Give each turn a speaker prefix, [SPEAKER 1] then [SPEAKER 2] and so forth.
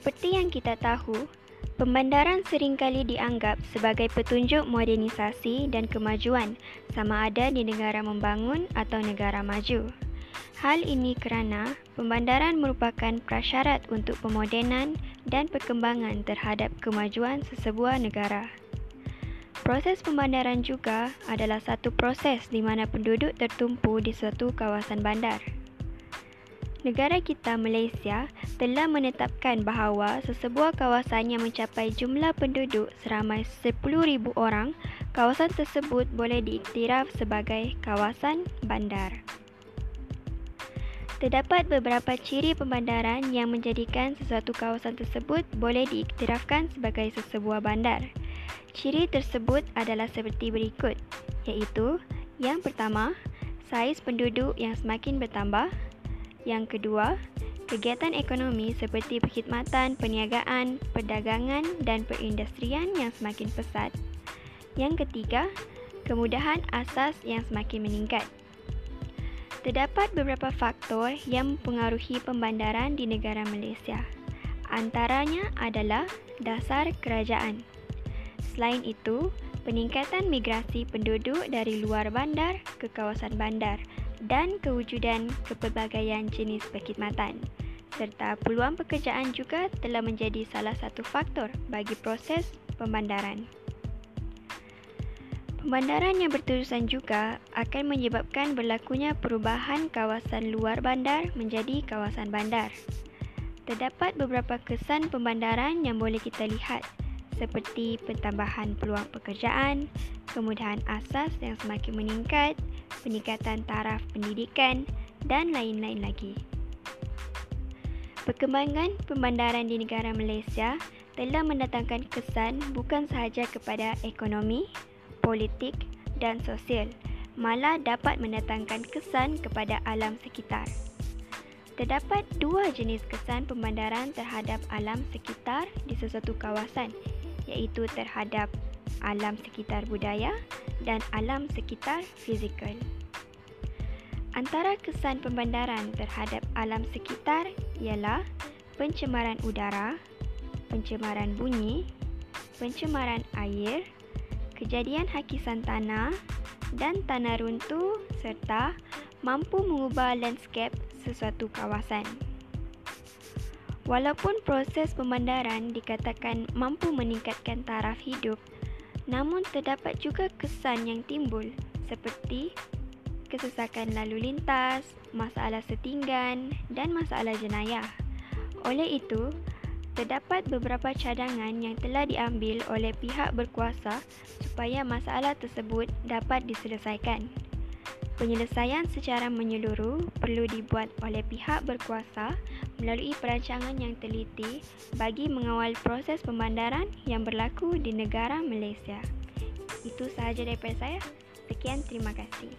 [SPEAKER 1] Seperti yang kita tahu, pembandaran seringkali dianggap sebagai petunjuk modernisasi dan kemajuan sama ada di negara membangun atau negara maju. Hal ini kerana pembandaran merupakan prasyarat untuk pemodenan dan perkembangan terhadap kemajuan sesebuah negara. Proses pembandaran juga adalah satu proses di mana penduduk tertumpu di suatu kawasan bandar. Negara kita Malaysia telah menetapkan bahawa sesebuah kawasan yang mencapai jumlah penduduk seramai 10,000 orang, kawasan tersebut boleh diiktiraf sebagai kawasan bandar. Terdapat beberapa ciri pembandaran yang menjadikan sesuatu kawasan tersebut boleh diiktirafkan sebagai sesebuah bandar. Ciri tersebut adalah seperti berikut, iaitu yang pertama, saiz penduduk yang semakin bertambah, yang kedua, kegiatan ekonomi seperti perkhidmatan, perniagaan, perdagangan dan perindustrian yang semakin pesat. Yang ketiga, kemudahan asas yang semakin meningkat. Terdapat beberapa faktor yang mempengaruhi pembandaran di negara Malaysia. Antaranya adalah dasar kerajaan. Selain itu, peningkatan migrasi penduduk dari luar bandar ke kawasan bandar dan kewujudan kepelbagaian jenis perkhidmatan serta peluang pekerjaan juga telah menjadi salah satu faktor bagi proses pembandaran. Pembandaran yang berterusan juga akan menyebabkan berlakunya perubahan kawasan luar bandar menjadi kawasan bandar. Terdapat beberapa kesan pembandaran yang boleh kita lihat seperti pentambahan peluang pekerjaan, kemudahan asas yang semakin meningkat, peningkatan taraf pendidikan dan lain-lain lagi. Perkembangan pembandaran di negara Malaysia telah mendatangkan kesan bukan sahaja kepada ekonomi, politik dan sosial, malah dapat mendatangkan kesan kepada alam sekitar. Terdapat dua jenis kesan pembandaran terhadap alam sekitar di sesuatu kawasan, iaitu terhadap alam sekitar budaya dan alam sekitar fizikal. Antara kesan pembandaran terhadap alam sekitar ialah pencemaran udara, pencemaran bunyi, pencemaran air, kejadian hakisan tanah dan tanah runtuh serta mampu mengubah landscape sesuatu kawasan. Walaupun proses pemandaran dikatakan mampu meningkatkan taraf hidup, namun terdapat juga kesan yang timbul seperti kesesakan lalu lintas, masalah setinggan dan masalah jenayah. Oleh itu, terdapat beberapa cadangan yang telah diambil oleh pihak berkuasa supaya masalah tersebut dapat diselesaikan. Penyelesaian secara menyeluruh perlu dibuat oleh pihak berkuasa melalui perancangan yang teliti bagi mengawal proses pemandaran yang berlaku di negara Malaysia. Itu sahaja daripada saya. Sekian, terima kasih.